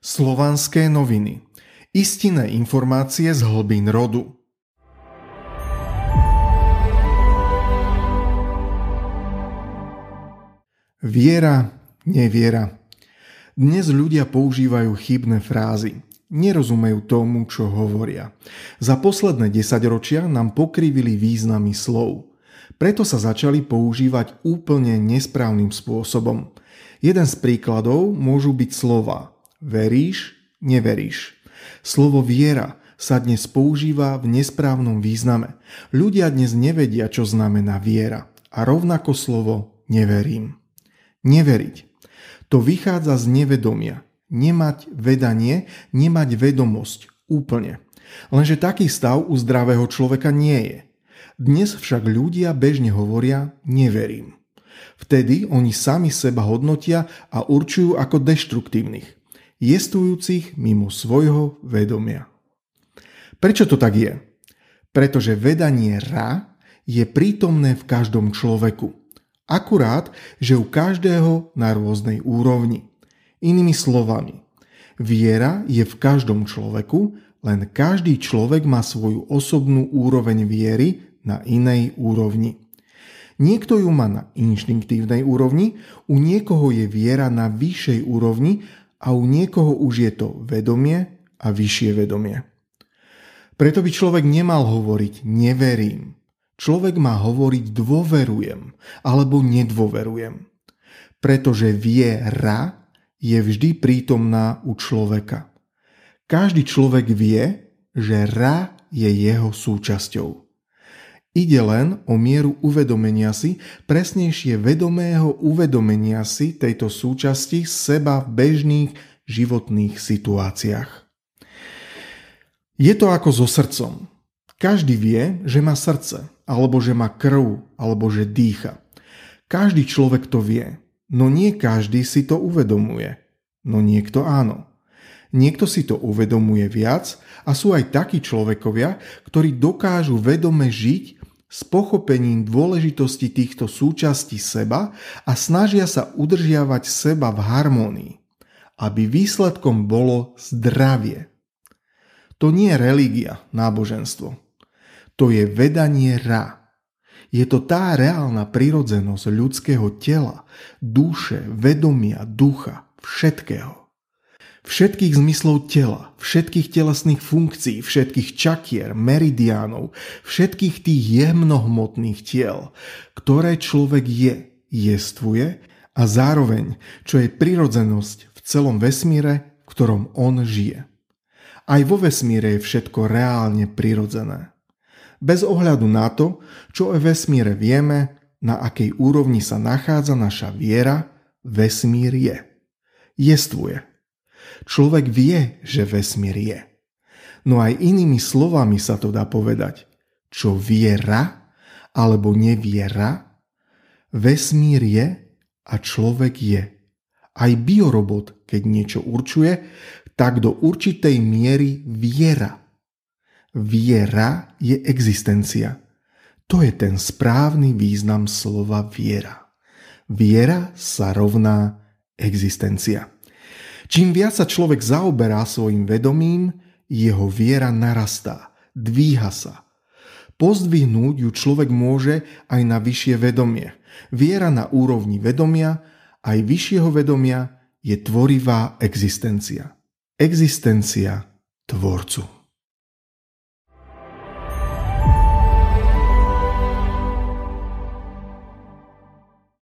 Slovanské noviny. Istinné informácie z hlbín rodu. Viera, neviera. Dnes ľudia používajú chybné frázy. Nerozumejú tomu, čo hovoria. Za posledné desaťročia nám pokrivili významy slov. Preto sa začali používať úplne nesprávnym spôsobom. Jeden z príkladov môžu byť slova veríš, neveríš. Slovo viera sa dnes používa v nesprávnom význame. Ľudia dnes nevedia, čo znamená viera. A rovnako slovo neverím. Neveriť. To vychádza z nevedomia. Nemať vedanie, nemať vedomosť. Úplne. Lenže taký stav u zdravého človeka nie je. Dnes však ľudia bežne hovoria neverím. Vtedy oni sami seba hodnotia a určujú ako deštruktívnych jestujúcich mimo svojho vedomia. Prečo to tak je? Pretože vedanie ra je prítomné v každom človeku. Akurát, že u každého na rôznej úrovni. Inými slovami, viera je v každom človeku, len každý človek má svoju osobnú úroveň viery na inej úrovni. Niekto ju má na inštinktívnej úrovni, u niekoho je viera na vyššej úrovni a u niekoho už je to vedomie a vyššie vedomie. Preto by človek nemal hovoriť neverím. Človek má hovoriť dôverujem alebo nedôverujem. Pretože viera je vždy prítomná u človeka. Každý človek vie, že ra je jeho súčasťou. Ide len o mieru uvedomenia si, presnejšie vedomého uvedomenia si tejto súčasti seba v bežných životných situáciách. Je to ako so srdcom. Každý vie, že má srdce, alebo že má krv, alebo že dýcha. Každý človek to vie, no nie každý si to uvedomuje. No niekto áno. Niekto si to uvedomuje viac a sú aj takí človekovia, ktorí dokážu vedome žiť s pochopením dôležitosti týchto súčastí seba a snažia sa udržiavať seba v harmónii, aby výsledkom bolo zdravie. To nie je religia, náboženstvo. To je vedanie ra. Je to tá reálna prirodzenosť ľudského tela, duše, vedomia, ducha, všetkého všetkých zmyslov tela, všetkých telesných funkcií, všetkých čakier, meridiánov, všetkých tých jemnohmotných tiel, ktoré človek je, jestvuje a zároveň, čo je prirodzenosť v celom vesmíre, v ktorom on žije. Aj vo vesmíre je všetko reálne prirodzené. Bez ohľadu na to, čo o vesmíre vieme, na akej úrovni sa nachádza naša viera, vesmír je. Jestvuje. Človek vie, že vesmír je. No aj inými slovami sa to dá povedať. Čo viera alebo neviera, vesmír je a človek je. Aj biorobot, keď niečo určuje, tak do určitej miery viera. Viera je existencia. To je ten správny význam slova viera. Viera sa rovná existencia. Čím viac sa človek zaoberá svojim vedomím, jeho viera narastá, dvíha sa. Pozdvihnúť ju človek môže aj na vyššie vedomie. Viera na úrovni vedomia, aj vyššieho vedomia je tvorivá existencia. Existencia tvorcu.